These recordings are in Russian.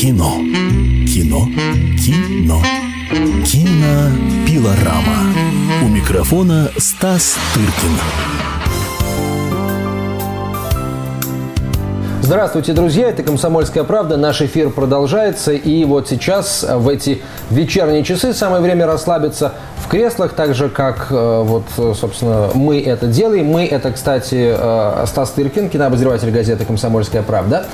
Кино. Кино. Кино. Кино. Пилорама. У микрофона Стас Тыркин. Здравствуйте, друзья! Это «Комсомольская правда». Наш эфир продолжается. И вот сейчас, в эти вечерние часы, самое время расслабиться в креслах, так же, как, э, вот, собственно, мы это делаем. Мы – это, кстати, э, Стас Тыркин, кинообозреватель газеты «Комсомольская правда».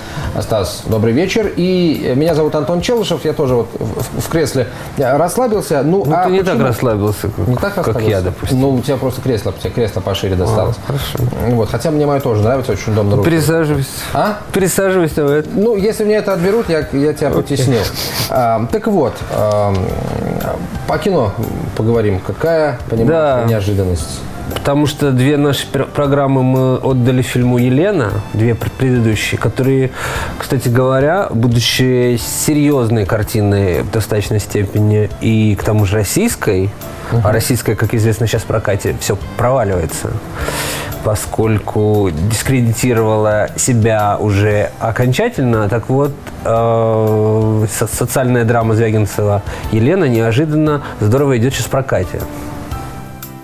Стас, добрый вечер. И меня зовут Антон Челышев. Я тоже вот в, кресле расслабился. Ну, Ну, а ты не почему? так расслабился, как, Не так как расслабился? я, допустим. Ну, у тебя просто кресло, тебе кресло пошире досталось. хорошо. Вот, хотя мне мое тоже нравится, очень удобно руки. Присаживайся. А? Присаживайся в это. Ну, если мне это отберут, я, я тебя потеснил. А, так вот, а, по кино поговорим. Какая, понимаешь, Да. неожиданность? Потому что две наши пр- программы мы отдали фильму «Елена», две пр- предыдущие, которые, кстати говоря, будучи серьезной картиной в достаточной степени и к тому же российской, а российская, как известно, сейчас в прокате все проваливается, поскольку дискредитировала себя уже окончательно, так вот, э, со- социальная драма Звягинцева «Елена» неожиданно здорово идет сейчас в прокате.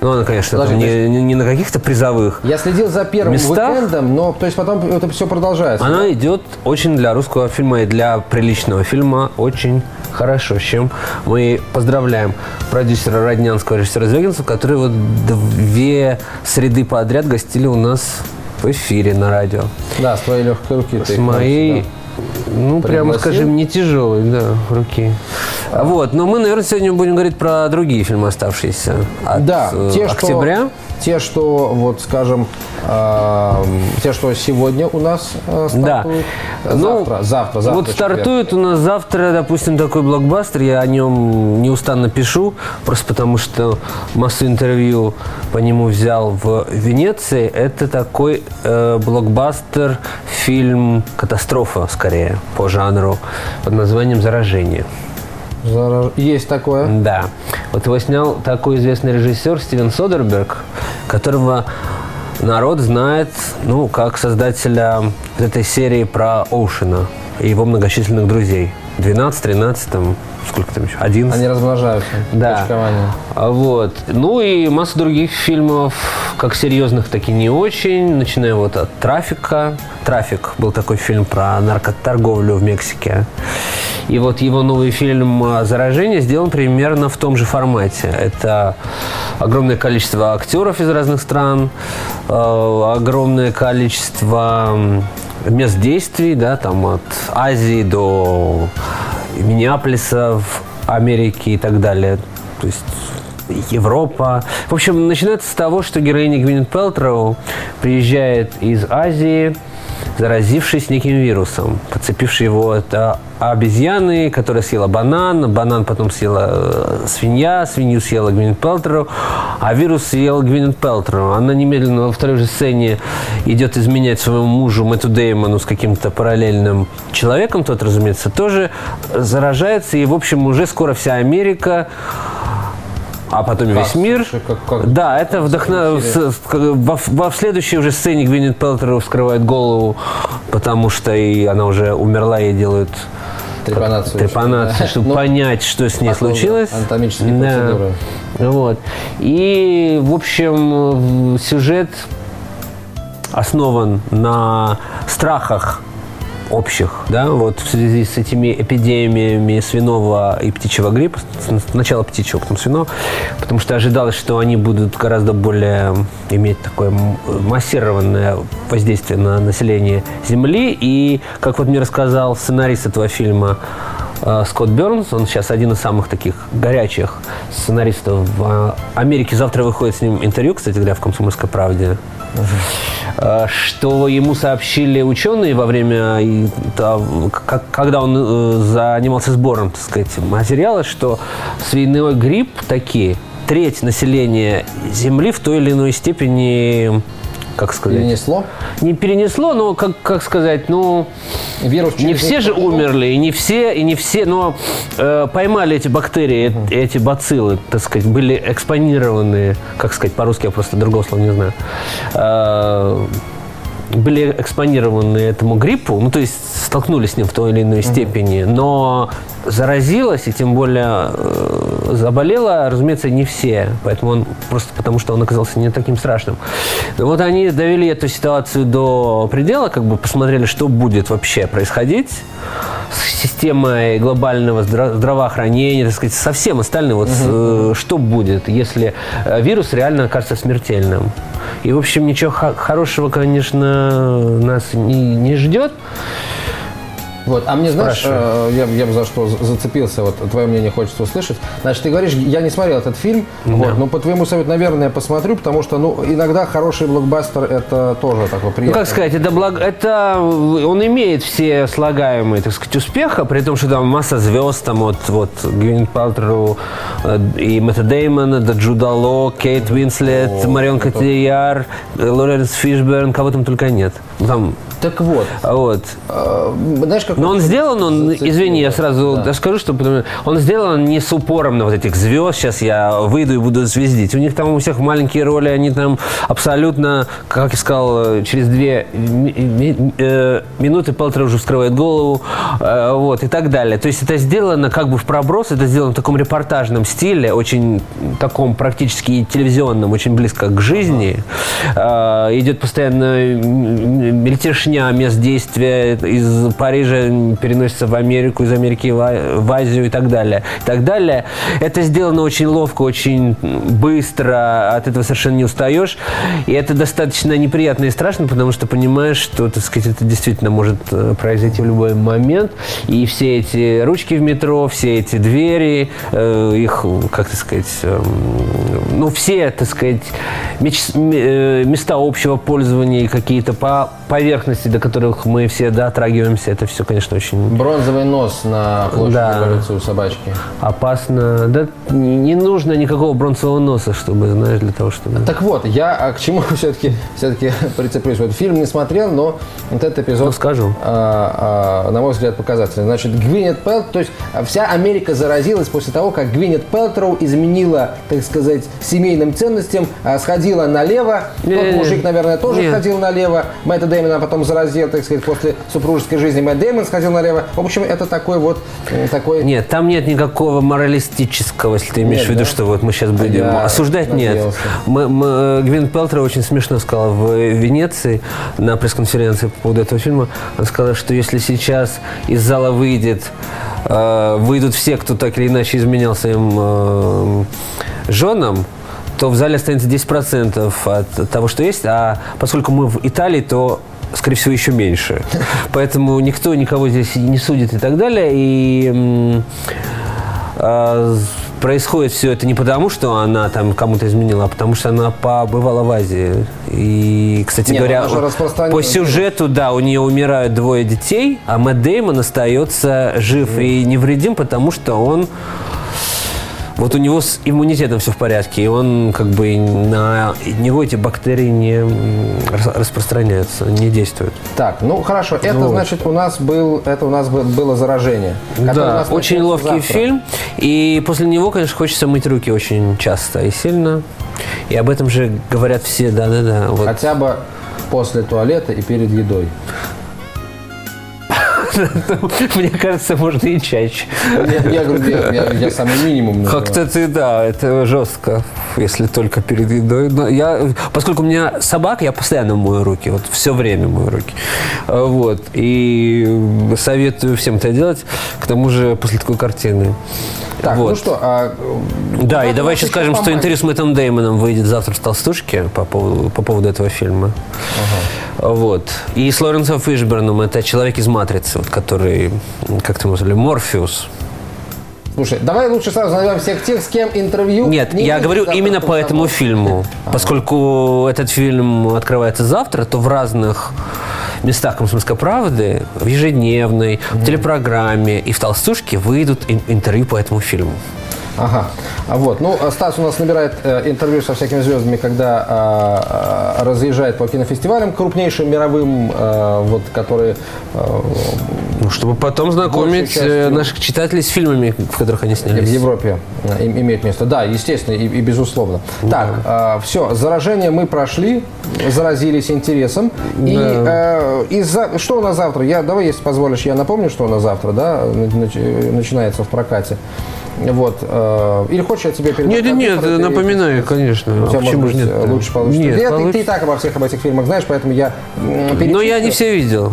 Ну, она, конечно, там Подожди, не, не- не на каких-то призовых. Я следил за первым Местах? уикендом, но то есть потом это все продолжается. Она идет очень для русского фильма и для приличного фильма очень хорошо, с чем мы поздравляем продюсера Роднянского, режиссера Звягинцева, которые вот две среды подряд гостили у нас в эфире на радио. Да, с твоей легкой руки. ты С моей, ну, прямо скажем, не тяжелой, да, руки. Вот, но мы, наверное, сегодня будем говорить про другие фильмы, оставшиеся от Да, э, те, октября. Что, те, что, вот, скажем, эм, те, что сегодня у нас э, Да. стартуют. Ну, Завтра, завтра, завтра. Вот стартует у нас завтра, допустим, такой блокбастер. Я о нем неустанно пишу, просто потому что массу интервью по нему взял в Венеции. Это такой э, блокбастер, фильм катастрофа, скорее, по жанру, под названием «Заражение». Зараж- Есть такое. Да. Вот его снял такой известный режиссер Стивен Содерберг, которого народ знает, ну, как создателя этой серии про Оушена и его многочисленных друзей. 12, 13, там, сколько там еще? 11. Они размножаются. Да. А Вот. Ну и масса других фильмов, как серьезных, так и не очень. Начиная вот от «Трафика». «Трафик» был такой фильм про наркоторговлю в Мексике. И вот его новый фильм «Заражение» сделан примерно в том же формате. Это огромное количество актеров из разных стран, э, огромное количество мест действий, да, там от Азии до Миннеаполиса в Америке и так далее. То есть Европа. В общем, начинается с того, что героиня Гвинет Пелтроу приезжает из Азии, заразившись неким вирусом, подцепивший его от а, обезьяны, которая съела банан, банан потом съела э, свинья, свинью съела Гвинет Пелтроу, а вирус съел Гвинет Пелтроу. Она немедленно во второй же сцене идет изменять своему мужу Мэтту Деймону с каким-то параллельным человеком, тот, разумеется, тоже заражается, и, в общем, уже скоро вся Америка а потом и Как? весь мир. Как- как- да, это вдохновляет. Во, во следующей уже сцене Гвинет Пелтер вскрывает голову, потому что и она уже умерла, ей делают Трепанацию. трепанацию, чтобы Ну, понять, что с ней случилось. анатомические Да. процедуры. Вот. И, в общем, сюжет основан на страхах общих, да, вот в связи с этими эпидемиями свиного и птичьего гриппа, сначала птичьего, потом свиного, потому что ожидалось, что они будут гораздо более иметь такое массированное воздействие на население Земли. И, как вот мне рассказал сценарист этого фильма Скотт Бернс, он сейчас один из самых таких горячих сценаристов в э, Америке. Завтра выходит с ним интервью, кстати говоря, в «Комсомольской правде». Э, что ему сообщили ученые во время, когда он э, занимался сбором, так сказать, материала, что свиной грипп такие, треть населения Земли в той или иной степени, как сказать, Перенесло. не перенесло, но, как, как сказать, ну, Вирус не все же умерли, и не все, и не все, но э, поймали эти бактерии, э- эти бациллы, так сказать, были экспонированы, как сказать по-русски, я просто другого слова не знаю. Э, были экспонированы этому гриппу, ну, то есть столкнулись с ним в той или иной степени, но заразилась и тем более заболела, разумеется, не все. Поэтому он просто потому, что он оказался не таким страшным. Но вот они довели эту ситуацию до предела, как бы посмотрели, что будет вообще происходить с системой глобального здра- здравоохранения, так сказать, со всем остальным. Вот, с, э, что будет, если э, вирус реально окажется смертельным. И, в общем, ничего хорошего, конечно, нас не, не ждет. Вот, а мне, знаешь, э, я, я бы за что за- зацепился, вот твое мнение хочется услышать. Значит, ты говоришь, я не смотрел этот фильм, вот, но по твоему совету, наверное, я посмотрю, потому что, ну, иногда хороший блокбастер это тоже такой Ну, приятный. как сказать, это, благ... это он имеет все слагаемые, так сказать, успеха, при том, что там масса звезд, там вот, вот Гвинет Палтеру э, и Мэтта Деймона, да, Джуда Ло, Кейт Уинслет, Марион Котильяр, э, Лоренс Фишберн, кого там только нет. Ну, Там, Так вот, вот. э, знаешь, как... Но он сделан, он, Зацепило. извини, я сразу Да. скажу, что потому- он сделан не с упором на вот этих звезд, сейчас я выйду и буду звездить. У них там у всех маленькие роли, они там абсолютно, как я сказал, через две э, минуты Пелтер уже вскрывает голову, э, вот, и так далее. То есть это сделано как бы в проброс, это сделано в таком репортажном стиле, очень таком практически телевизионном, очень близко к жизни. Э, Идет постоянно м, мельтешня мест действия из Парижа переносится в Америку, из Америки в А- в Азию и так далее. И так далее. Это сделано очень ловко, очень быстро, от этого совершенно не устаешь. И это достаточно неприятно и страшно, потому что понимаешь, что, так сказать, это действительно может э, произойти в любой момент. И все эти ручки в метро, все эти двери, э, их, как так сказать, эм, ну, все, так сказать, э, места общего пользования и какие-то по поверхности, до которых мы все дотрагиваемся, это все, конечно, очень Бронзовый нос на площади Да. революции у собачки. опасно. Да не не нужно никакого бронзового носа, чтобы, знаешь, для того, чтобы... Так вот, я а, к чему все-таки все-таки прицеплюсь. Вот фильм не смотрел, но вот этот эпизод, Ну, скажу. а, а, на мой взгляд, показательный. Значит, Гвинет Пелт, то есть вся Америка заразилась после того, как Гвинет Пелтроу изменила, так сказать, семейным ценностям, а, сходила налево. Тот Не-не-не. мужик, наверное, тоже Нет. сходил налево. Мэтта Дэймона потом заразил, так сказать, после супружеской жизни Мэтт Дэймон сходил налево. В общем, это такой вот м, такой... Нет, там нет никакого моралистического, если ты имеешь Нет, в виду, да? что вот мы сейчас будем Я осуждать. Нет. надеялся. Мы, мы- Гвин Пелтер очень смешно сказала в Венеции на пресс-конференции по поводу этого фильма. Она сказала, что если сейчас из зала выйдет, э, выйдут все, кто так или иначе изменял своим э, женам, то в зале останется 10% от того, что есть. А поскольку мы в Италии, то скорее всего, еще меньше. Поэтому никто никого здесь не судит и так далее. И а, происходит все это не потому, что она там кому-то изменила, а потому что она побывала в Азии. И, кстати Не, ну говоря, по сюжету, да, у нее умирают двое детей, а Мэтт Деймон остается жив и невредим, потому что он вот у него с иммунитетом все в порядке, и он как бы на него эти бактерии не распространяются, не действуют. Так, ну хорошо, это Вот. значит у нас был, это у нас был- было заражение. Да, очень ловкий завтра. фильм. И после него, конечно, хочется мыть руки очень часто и сильно. И об этом же говорят все, да-да-да. Вот. Хотя бы после туалета и перед едой. Мне кажется, можно и чаще. Я, говорю, я, самый минимум. Как-то ты, да, это жестко, если только перед едой. Но я, поскольку у меня собака, я постоянно мою руки, вот все время мою руки. А, Вот. И советую всем это делать, к тому же после такой картины. Так, Вот. ну что, а, Да, и давай еще скажем, что поманить? интервью с Мэттом Деймоном выйдет завтра в «Толстушке» по поводу, по поводу этого фильма. Вот. И с Лоренсом Фишберном, это человек из «Матрицы», вот, который, как ты назвали, Морфеус. Слушай, давай лучше сразу назовем всех тех, с кем интервью. Нет, не я говорю именно по этому «Комсомольске». фильму. Поскольку этот фильм открывается завтра, то в разных местах «Комсомольской правды», в ежедневной, в телепрограмме и в «Толстушке» выйдут ин- интервью по этому фильму. Ага. А Вот. Ну, Стас у нас набирает э, интервью со всякими звездами, когда а, а, разъезжает по кинофестивалям крупнейшим мировым, э, вот, которые э, Ну, чтобы потом знакомить частью- наших читателей с фильмами, в которых они в снялись. Европе э, им- имеют место. Да, естественно и, и безусловно. Так, все, заражение мы прошли, заразились интересом. И э, из-за что у нас завтра? Я давай, если позволишь, я напомню, что у нас завтра, да, нач- начинается в прокате. Вот. э, или хочешь, я тебе передам? Нет, нет, нет, компьютер, и- напоминаю, конечно. У тебя, А Почему может же нет? лучше получится. Нет, Ты- ты, ты и так обо всех об этих фильмах знаешь, поэтому я Но я не все видел.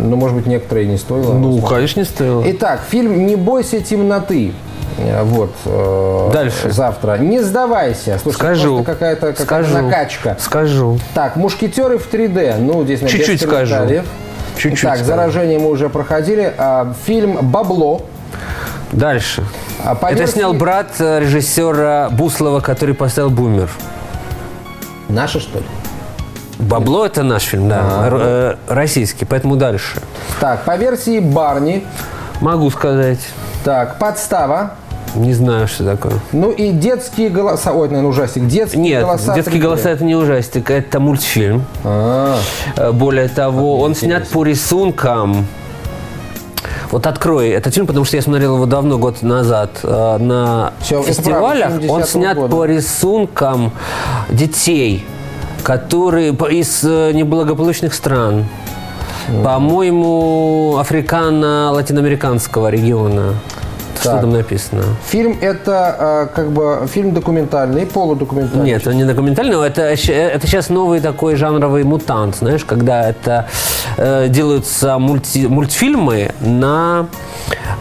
Ну, может быть, некоторые не стоило. Ну, конечно, не стоило. Итак, фильм «Не бойся темноты». Э, Вот. э, Дальше. Завтра. Не сдавайся. Слушай, Скажу. какая-то какая Скажу. накачка. Скажу. Так, «Мушкетеры в 3D». Ну, здесь без Чуть-чуть скажу. Чуть-чуть Так, скажу. «Заражение» мы уже проходили. А, Фильм «Бабло». Дальше. А по Это версии- снял брат э, режиссера Буслова, который поставил «Бумер». Наши, что ли? «Бабло» — это наш фильм, да, р- э, российский, поэтому дальше. Так, по версии «Барни». Могу сказать. Так, «Подстава». Не знаю, что такое. Ну и детские голоса. Ой, наверное, ужастик. Детские Нет, голоса. детские 3D. голоса это не ужастик, это мультфильм. А, Э, Более того, он снят по рисункам. Вот открой этот фильм, потому что я смотрел его давно, год назад, э, на это фестивалях. Он 70-го снят года. по рисункам детей, которые из э, неблагополучных стран. По-моему, африкано-латиноамериканского региона. Что Так. там написано? Фильм это а, как бы фильм документальный, полудокументальный. Нет, он не документальный, это, щ- это сейчас новый такой жанровый мутант, знаешь, когда это э, делаются мульти- мультфильмы на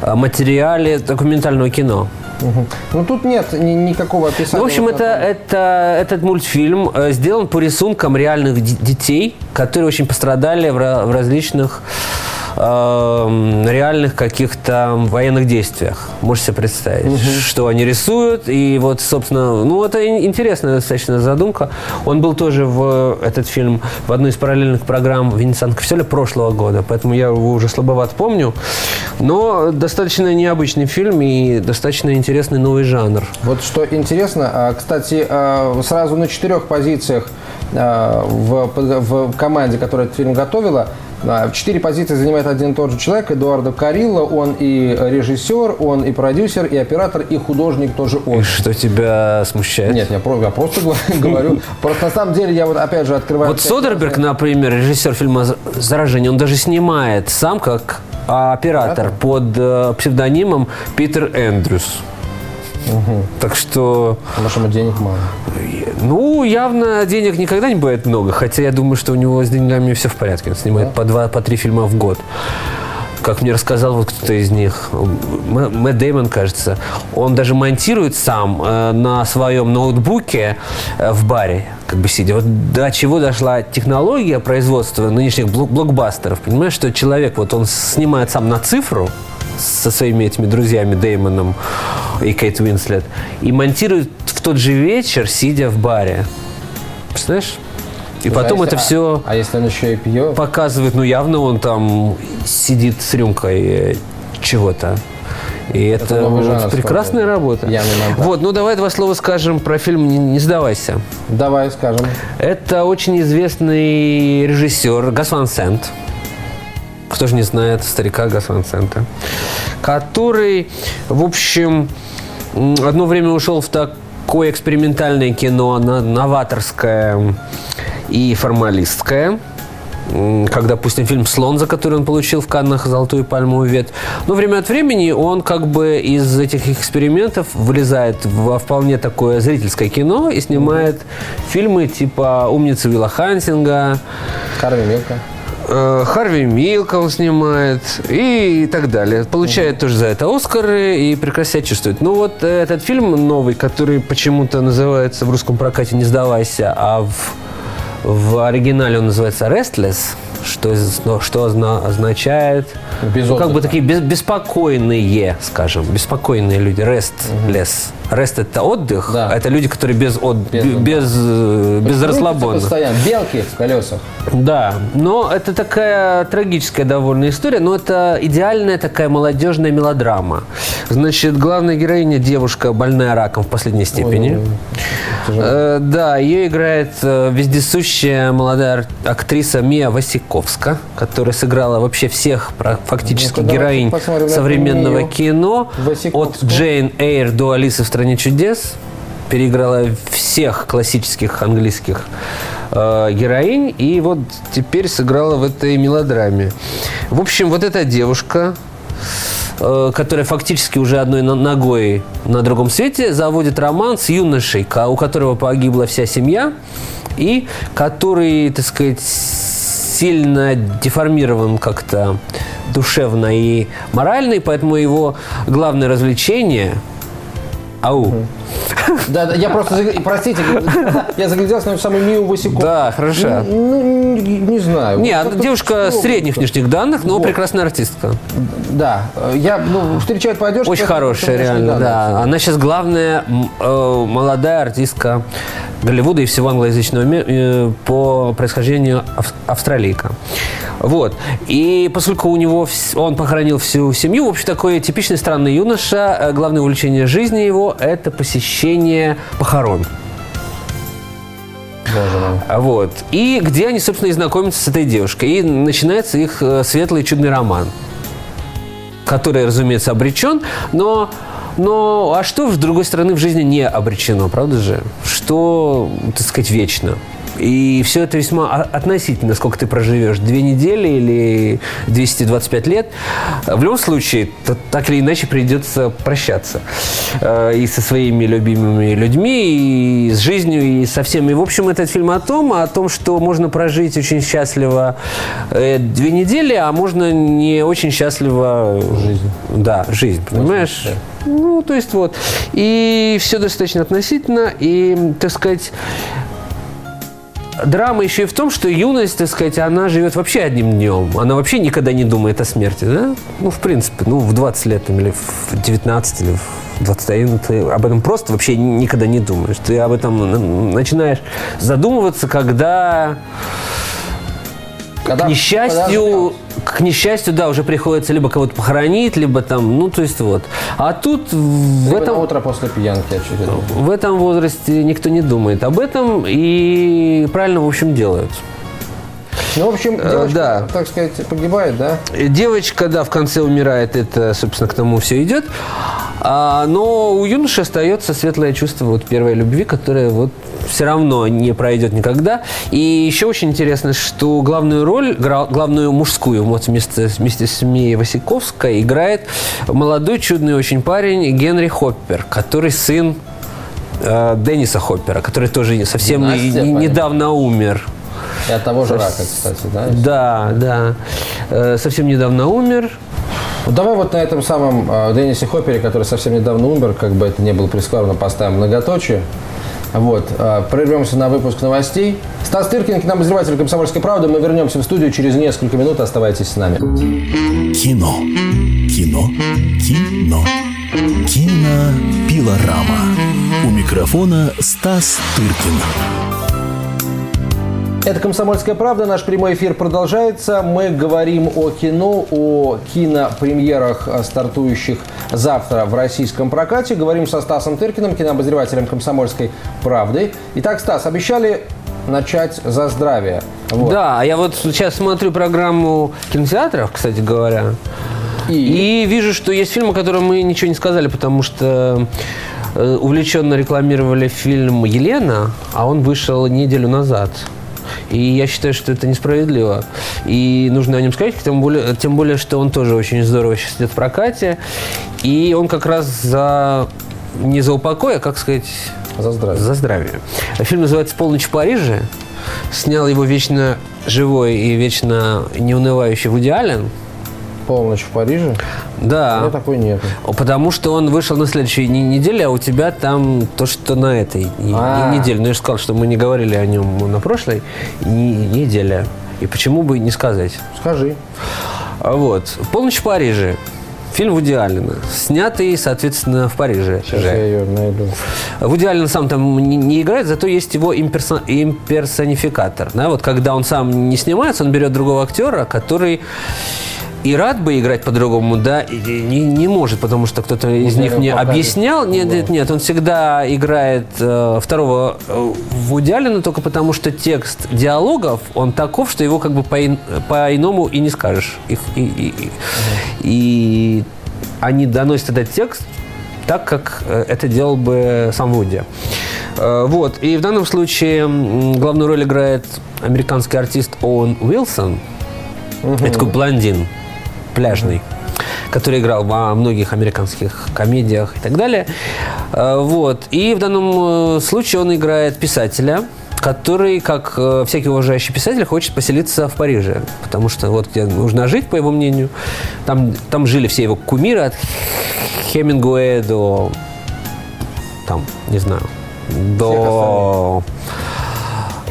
э, материале документального кино. Ну тут нет ни- никакого описания. Ну, в общем, это, это, этот мультфильм э, сделан по рисункам реальных детей, которые очень пострадали в, в различных эм, реальных каких-то военных действиях. Можете себе представить, что они рисуют. И вот, собственно, ну, это ин- интересная достаточно задумка. Он был тоже в этот фильм в одной из параллельных программ Венецианского фестиваля прошлого года, поэтому я его уже слабоват помню. Но достаточно необычный фильм и достаточно интересный новый жанр. Вот что интересно, а, кстати, а, сразу на четырех позициях а, в, в команде, которая этот фильм готовила, четыре позиции занимает один и тот же человек, Эдуардо Карилло. Он и режиссер, он и продюсер, и оператор, и художник тоже он. Что тебя смущает? Нет, я, про- я просто говорю-. Просто на самом деле я вот опять же открываю... Вот Содерберг, например, режиссер фильма «З- «Заражение», он даже снимает сам как а, оператор под э, псевдонимом Питер Эндрюс. Так что, Потому что ему денег мало. ну, явно денег никогда не бывает много, хотя я думаю, что у него с деньгами все в порядке. Он снимает по два, по три фильма в год. Как мне рассказал вот кто-то из них, Мэтт Дэймон, кажется, он даже монтирует сам э, на своем ноутбуке э, в баре, как бы сидя. Вот до чего дошла технология производства нынешних блок- блокбастеров. Понимаешь, что человек, вот он снимает сам на цифру, со своими этими друзьями Деймоном и Кейт Уинслет и монтирует в тот же вечер, сидя в баре. Представляешь? И потом А это если- все А, а если он еще и пьет? показывает, ну явно он там сидит с рюмкой э, чего-то. И это, новый вот прекрасная сказал. работа. Вот, ну давай два слова скажем про фильм «Не, не сдавайся». Давай скажем. Это очень известный режиссер Гас Ван Сент. Кто же не знает старика Гас Ван Сента. Который, в общем, одно время ушел в такое экспериментальное кино, новаторское и формалистское. М, Как, допустим, фильм «Слон», за который он получил в Каннах «Золотую пальмовую ветвь». Но время от времени он как бы из этих экспериментов вылезает во вполне такое зрительское кино и снимает фильмы типа «Умница Вилла Хантинга», Харви Милка. э, Харви Милка он снимает и так далее. Получает тоже за это Оскары и прекрасно себя чувствует. Ну вот э, этот фильм новый, который почему-то называется в русском прокате «Не сдавайся», а в, в оригинале он называется «Restless», что, что озна- означает. Без ну, как бы такие бес- беспокойные, скажем, беспокойные люди. Rest, less. Rest это отдых, Да. а это люди, которые без, от, Без без, без, э, без расслабона. постоянно. Белки в колесах. Да, но это такая трагическая довольно история, но это идеальная такая молодежная мелодрама. Значит, главная героиня девушка, больная раком в последней степени. Э, да, ее играет э, вездесущая молодая актриса Мия Васиковска, которая сыграла вообще всех фактически давайте героинь современного кино. От. Джейн Эйр до Алисы в стране чудес переиграла всех классических английских э, героинь и вот теперь сыграла в этой мелодраме. В общем, вот эта девушка, э, которая фактически уже одной ногой на другом свете, заводит роман с юношей, у которого погибла вся семья, и который, так сказать, сильно деформирован как-то душевно и морально, и поэтому его главное развлечение Ау. Да, да, я просто, простите, я загляделся на самую Мию Васикову. Да, хорошо. Ну, не, не знаю. Не, Вот девушка средних внешних данных, но Вот. прекрасная артистка. Да, я, ну, встречают по одежке. Очень хорошая, реально, да. Она сейчас главная э, молодая артистка Голливуда и всего англоязычного мира э, по происхождению ав- австралийка. Вот. И поскольку у него он похоронил всю семью, в общем, такой типичный странный юноша, э, главное увлечение жизни его – это посещение похорон. А Вот. И где они, собственно, и знакомятся с этой девушкой. И начинается их э, светлый чудный роман, который, разумеется, обречен, но... Но а что, с другой стороны, в жизни не обречено, правда же? Что, так сказать, вечно. И все это весьма относительно, сколько ты проживешь. Две недели или 225 лет. В любом случае, т- так или иначе придется прощаться. Э, И со своими любимыми людьми, и с жизнью, и со всеми. И, в общем, этот фильм о том, о том, что можно прожить очень счастливо э, две недели, а можно не очень счастливо... Жизнь. Да, жизнь, понимаешь? Ну, то есть вот. И все достаточно относительно. И, так сказать, драма еще и в том, что юность, так сказать, она живет вообще одним днем. Она вообще никогда не думает о смерти, да? Ну, в принципе, ну, в 20 лет там, или в 19, или в 21, ты об этом просто вообще никогда не думаешь. Ты об этом начинаешь задумываться, когда Когда к несчастью, подождёт. к несчастью, да, уже приходится либо кого-то похоронить, либо там, ну, то есть вот. А тут в Либо этом... утро после пьянки очередной. В этом возрасте никто не думает об этом и правильно, в общем, делают. Ну, в общем, девочка, Э, да. так сказать, погибает, да? Девочка, да, в конце умирает, это, собственно, к тому все идет. А, но у юноши остается светлое чувство вот первой любви, которое вот все равно не пройдет никогда. И еще очень интересно, что главную роль, главную мужскую, вот вместе, вместе с Мией Васиковской, играет молодой, чудный очень парень Генри Хоппер, который сын э, Денниса Хоппера, который тоже совсем не- Династия, не- недавно умер. И от того же рака, кстати, да? Да, да. Э, совсем недавно умер. Вот Давай вот на этом самом э, Деннисе Хоппере, который совсем недавно умер, как бы это ни было прискорбно, поставим многоточие. Вот, э, прервемся на выпуск новостей. Стас Тыркин, кинообозреватель «Комсомольской правды». Мы вернемся в студию через несколько минут. Оставайтесь с нами. Кино. Кино. Кино. Кинопилорама. У микрофона Стас Тыркин. Это «Комсомольская правда». Наш прямой эфир продолжается. Мы говорим о кино, о кинопремьерах, э, стартующих завтра в российском прокате. Говорим со Стасом Тыркиным, кинообозревателем «Комсомольской правды». Итак, Стас, обещали начать за здравие. Вот. Да, а я вот сейчас смотрю программу кинотеатров, кстати говоря, И? и вижу, что есть фильмы, о которых мы ничего не сказали, потому что э, увлеченно рекламировали фильм «Елена», а он вышел неделю назад. И я считаю, что это несправедливо. И нужно о нем сказать, тем более, тем более, что он тоже очень здорово сейчас идет в прокате. И он как раз за не за упокой, а, как сказать, За здравие. за здравие. Фильм называется «Полночь в Париже». Снял его вечно живой и вечно неунывающий Вуди Аллен. Полночь в Париже? У меня Да. такой нет. Потому что он вышел на следующей не- неделе, а у тебя там то, что на этой А. не- неделе. Ну, я же сказал, что мы не говорили о нем на прошлой не- неделе. И почему бы не сказать? Скажи. А Вот. «Полночь в Париже». Фильм Вуди Аллена, снятый, соответственно, в Париже. Сейчас же. я ее найду. Вуди Аллен сам там не, не играет, зато есть его имперсо- имперсонификатор. Да? Вот когда он сам не снимается, он берет другого актера, который и рад бы играть по-другому, да, и не, не может, потому что кто-то из Ну, них мне покажет. объяснял. Нет, нет, нет, он всегда играет э, второго э, Вуди Аллена только потому, что текст диалогов, он таков, что его как бы по- по-иному и не скажешь. И, и- и- и они доносят этот текст так, как э, это делал бы сам Вуди. Э, Вот. И в данном случае главную роль играет американский артист Оуэн Уилсон. Это такой блондин, пляжный, который играл во многих американских комедиях и так далее. Э, Вот. И в данном э, случае он играет писателя, который, как э, всякий уважающий писатель, хочет поселиться в Париже. Потому что вот где нужно жить, по его мнению. Там, там жили все его кумиры от Хемингуэя до, там, не знаю, до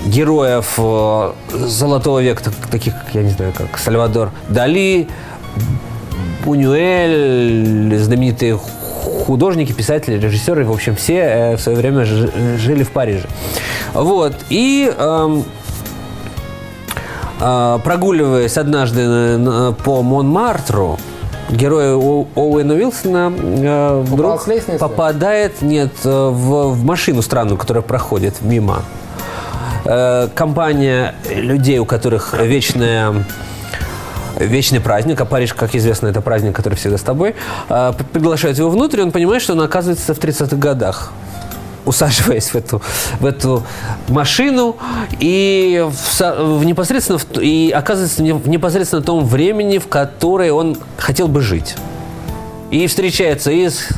героев э, Золотого века, так- таких, как, я не знаю, как Сальвадор Дали, Бунюэль, знаменитые художники, писатели, режиссеры, в общем, все э, в свое время жили в Париже. Вот. И эм, э, прогуливаясь однажды на- на- по Монмартру, герой Оуэна Уилсона э, вдруг попадает нет, э, в, в машину странную, которая проходит мимо. Э, компания людей, у которых вечная вечный праздник, а Париж, как известно, это праздник, который всегда с тобой, п- приглашают его внутрь, и он понимает, что он оказывается в 30-х годах усаживаясь в эту, в эту машину и, в, в непосредственно в и оказывается в непосредственно том времени, в которое он хотел бы жить. И встречается и с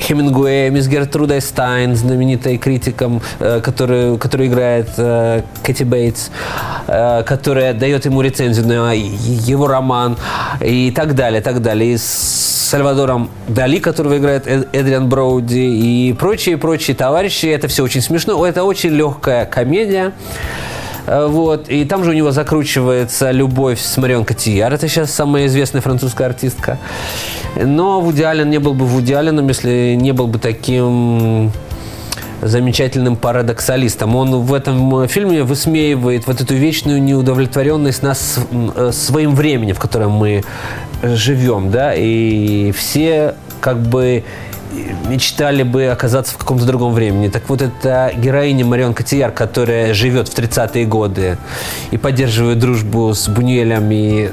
Хемингуэем, и с Гертрудой Стайн, знаменитой критиком, э, который, который играет э, Кэти Бейтс, э, которая дает ему рецензию на его роман и так далее, так далее. И с Сальвадором Дали, которого играет Эд- Эдриан Броуди, и прочие, прочие товарищи. Это все очень смешно. Это очень легкая комедия. Э, Вот. И там же у него закручивается любовь с Марион Котияр. Это сейчас самая известная французская артистка. Но Вуди Аллен не был бы Вуди Алленом, если не был бы таким замечательным парадоксалистом. Он в этом фильме высмеивает вот эту вечную неудовлетворенность нас э, своим временем, в котором мы живем, да, и все как бы мечтали бы оказаться в каком-то другом времени. Так вот, это героиня Марион Котияр, которая живет в 30-е годы и поддерживает дружбу с Бунюэлем и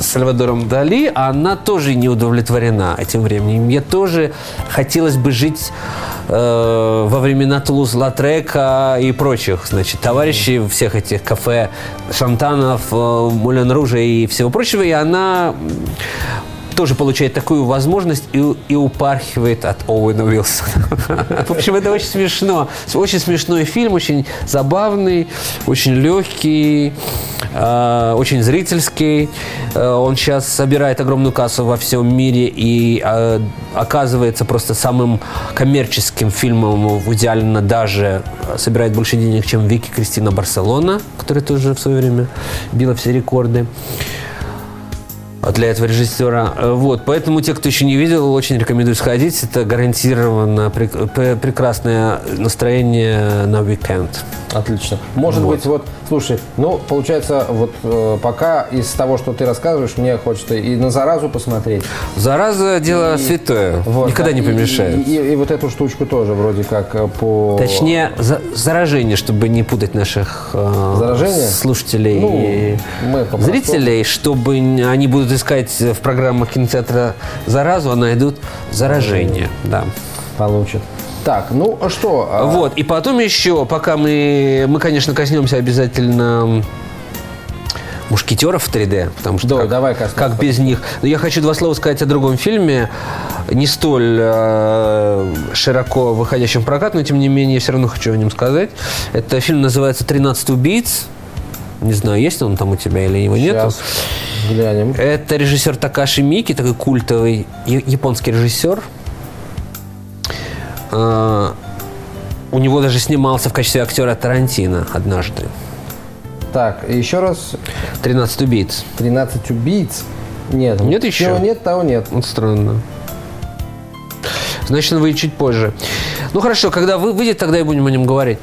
Сальвадором Дали, она тоже не удовлетворена этим временем. Мне тоже хотелось бы жить э, во времена Тулуз Латрека и прочих, значит, товарищей всех этих кафе Шантанов, э, Мулен Ружа и всего прочего, и она тоже получает такую возможность и, и упархивает от Оуэна Уилсона. В общем, это очень смешно. Очень смешной фильм, очень забавный, очень легкий, э, очень зрительский. Э, он сейчас собирает огромную кассу во всем мире и э, оказывается просто самым коммерческим фильмом в идеально даже собирает больше денег, чем Вики Кристина Барселона, которая тоже в свое время била все рекорды для этого режиссера. Э, Вот, поэтому те, кто еще не видел, очень рекомендую сходить. Это гарантированно прек- пре- прекрасное настроение на уикенд. Отлично. Может быть, вот, слушай, ну, получается, вот э, пока из того, что ты рассказываешь, мне хочется и на заразу посмотреть. Зараза дело И- святое. Вот, Никогда да, не и- помешает. И, и- и вот эту штучку тоже вроде как э, по... Точнее, за- заражение, чтобы не путать наших э, Заражение? слушателей Ну, и мы зрителей, чтобы они будут искать в программах кинотеатра заразу, а найдут заражение. Да. Получит. Так, ну а что? а, Вот, и потом еще, пока мы, мы, конечно, коснемся обязательно мушкетеров в 3D, потому что Да, как, давай коснемся. как без них. Но я хочу два слова сказать о другом фильме, не столь э, широко выходящем в прокат, но тем не менее я все равно хочу о нем сказать. Это фильм называется «13 убийц». Не знаю, есть он там у тебя или его нету. Глянем. Это режиссер Такаши Мики, такой культовый японский режиссер. А, У него даже снимался в качестве актера Тарантино однажды. Так, еще раз 13 убийц. 13 убийц. Нет, Нет еще? Чего нет, того нет. Вот странно. Значит, он выйдет чуть позже. Ну хорошо, когда вы выйдет, тогда и будем о нем говорить.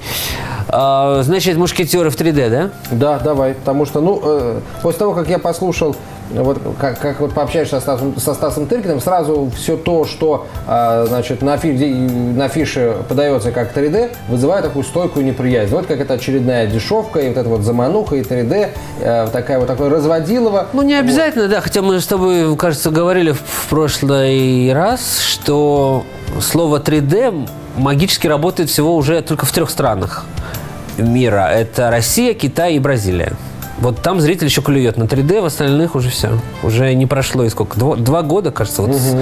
А, значит, мушкетеры в 3D, да? Да, давай. Потому что, ну, э, после того, как я послушал, вот как, как вот пообщаешься со Стасом, со Стасом Тыркиным, сразу все то, что, э, значит, на, фи, на афише подается как 3D, вызывает такую стойкую неприязнь. Вот как это очередная дешевка, и вот эта вот замануха, и 3D, э, такая вот такое разводилово. Ну, не обязательно, да, хотя мы с тобой, кажется, говорили в, в прошлый раз, что слово 3D магически работает всего уже только в трех странах мира. Это Россия, Китай и Бразилия. Вот там зритель еще клюет на 3D, в остальных уже все. Уже не прошло и сколько? Два, два года, кажется, вот с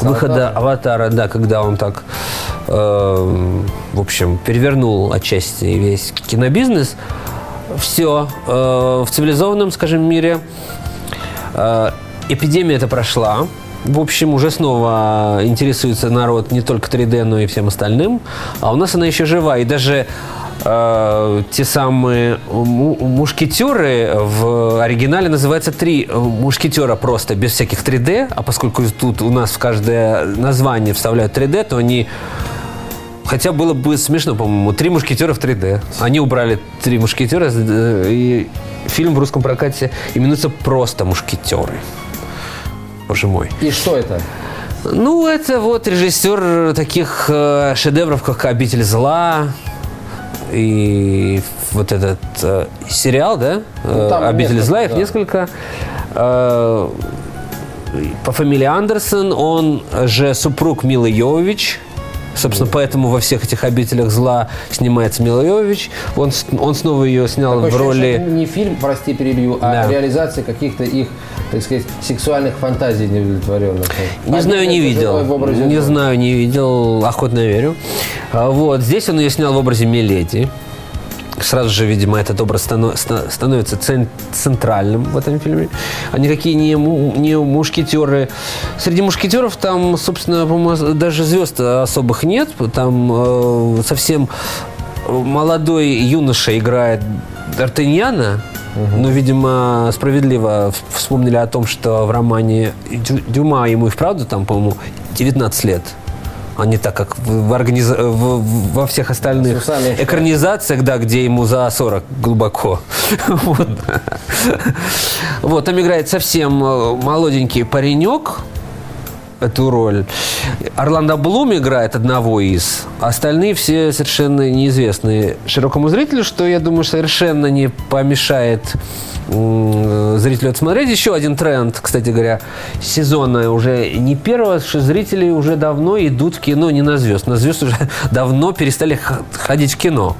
выхода «Аватара», да, когда он так, э, в общем, перевернул отчасти весь кинобизнес. Все. Э, в цивилизованном, скажем, мире э, эпидемия это прошла. В общем, уже снова интересуется народ не только 3D, но и всем остальным. А у нас она еще жива. И даже э, те самые му- мушкетеры в оригинале называются три мушкетера просто, без всяких 3D. А поскольку тут у нас в каждое название вставляют 3D, то они Хотя было бы смешно, по-моему, три мушкетера в 3D. Они убрали три мушкетера, э, и фильм в русском прокате именуется просто «Мушкетеры». Боже мой. И что это? Ну, это вот режиссер таких э, шедевров, как «Обитель зла», и вот этот э, сериал, да, Ну, там «Обитель несколько, зла», их да. несколько. Э, по фамилии Андерсон, он же супруг Милы Йовович. Собственно, поэтому во всех этих обителях зла снимается Мила Йовович. Он, он снова ее снял Такое в ощущение, роли... это не фильм, прости, перебью, а Да. реализация каких-то их, так сказать, сексуальных фантазий неудовлетворенных. Не знаю, не видел. Не зла. знаю, не видел. Охотно верю. А, Вот. Здесь он ее снял в образе Миледи. Сразу же, видимо, этот образ стано- ста- становится цен- центральным в этом фильме. А никакие не, не мушкетеры. Среди мушкетеров там, собственно, даже звезд особых нет. Там э, совсем молодой юноша играет Д'Артаньяна. Но, видимо, справедливо вспомнили о том, что в романе Дю- Дюма ему и вправду там, по-моему, 19 лет. А не так, как в, в организ- в- во всех остальных С усами. экранизациях, да, где ему за 40 глубоко. Вот. Вот, там играет совсем э, молоденький паренек, эту роль. Орландо Блум играет одного из, а остальные все совершенно неизвестные широкому зрителю, что, я думаю, совершенно не помешает зрителю отсмотреть. Еще один тренд, кстати говоря, сезона уже не первого, что зрители уже давно идут в кино не на звезд. На звезд уже давно перестали ходить в кино.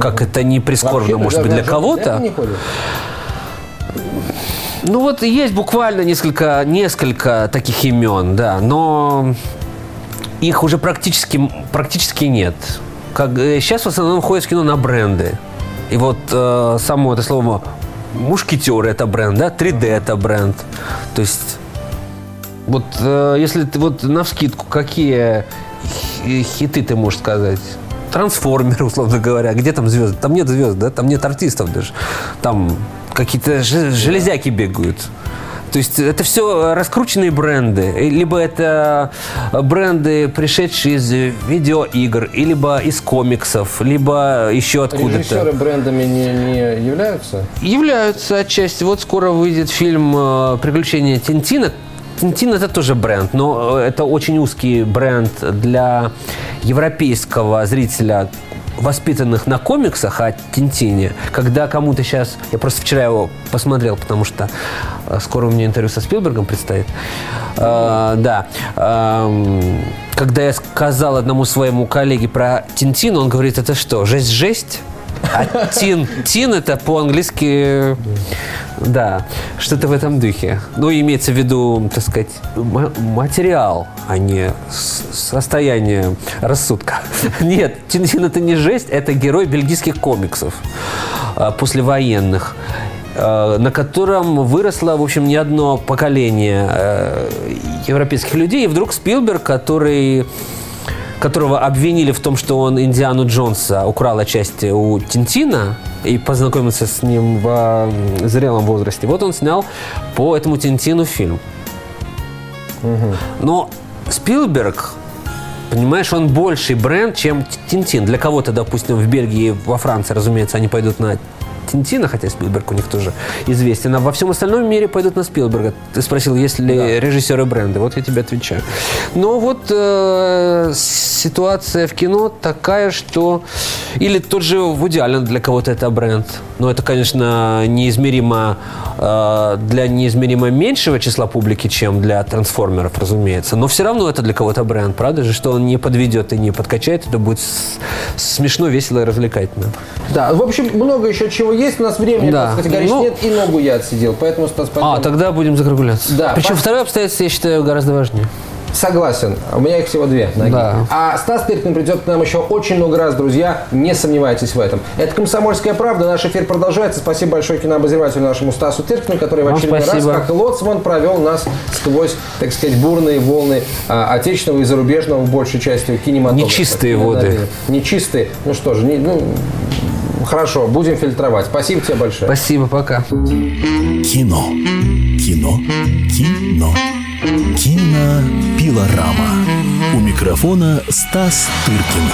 Как это не прискорбно, Вообще, может быть, для кого-то. Ну вот есть буквально несколько, несколько таких имен, да, но их уже практически, практически нет. Как, э, сейчас в основном ходят в кино на бренды. И вот э, само это слово мушкетеры это бренд, да, 3D это бренд. То есть вот э, если ты вот на вскидку, какие хи- хиты ты можешь сказать? Трансформеры, условно говоря. Где там звезды? Там нет звезд, да? Там нет артистов даже. Там какие-то же- железяки бегают. То есть это все раскрученные бренды. И Либо это бренды, пришедшие из видеоигр, либо из комиксов, либо еще откуда-то. Режиссеры брендами не, не являются? Являются отчасти. Вот скоро выйдет фильм э, «Приключения Тинтина». Тинтин это тоже бренд, но э, это очень узкий бренд для европейского зрителя, воспитанных на комиксах о Тинтине. Когда кому-то сейчас... Я просто вчера его посмотрел, потому что э, скоро у меня интервью со Спилбергом предстоит. Э, да. Эм, когда я сказал одному своему коллеге про Тинтин, он говорит, это что, жесть-жесть? А тин, тин это по-английски, да, что-то в этом духе. Ну, имеется в виду, так сказать, ма- материал, а не состояние рассудка. Нет, Тинтин это не жесть, это герой бельгийских комиксов а, послевоенных э, на котором выросло, в общем, не одно поколение э, европейских людей. И вдруг Спилберг, который которого обвинили в том, что он Индиану Джонса украл отчасти у Тинтина и познакомился с ним в зрелом возрасте. Вот он снял по этому Тинтину фильм. Но Спилберг, понимаешь, он больший бренд, чем Тинтин. Для кого-то, допустим, в Бельгии, во Франции, разумеется, они пойдут на Тинтина, хотя Спилберг у них тоже известен, а во всем остальном мире пойдут на Спилберга. Ты спросил, есть ли режиссеры бренды? Вот я тебе отвечаю. Но вот э, ситуация в кино такая, что... Или тот же Вуди Аллен для кого-то это бренд. Но это, конечно, неизмеримо э, для неизмеримо меньшего числа публики, чем для трансформеров, разумеется. Но все равно это для кого-то бренд, правда же? Что он не подведет и не подкачает, это будет смешно, весело и развлекательно. Да, в общем, много еще чего есть. У нас времени Да. категорически Ну- нет, и ногу я отсидел. Поэтому, Стас, А, тогда будем закругляться. Да, Причем пос- второе обстоятельство, я считаю, гораздо важнее. Согласен. У меня их всего две ноги. Да. А Стас Тыркин придет к нам еще очень много раз, друзья. Не сомневайтесь в этом. Это «Комсомольская правда». Наш эфир продолжается. Спасибо большое кинообозревателю нашему Стасу Тыркину, который в Вам очередной спасибо. раз, как лоцман, провел нас сквозь, так сказать, бурные волны а, отечественного и зарубежного, большей частью, кинематографа. Нечистые воды. Нечистые. Ну что же, не- ну, хорошо, будем фильтровать. Спасибо тебе большое. Спасибо, пока. Кино. Кино. Кино. Кинопилорама. У микрофона Стас Тыркин.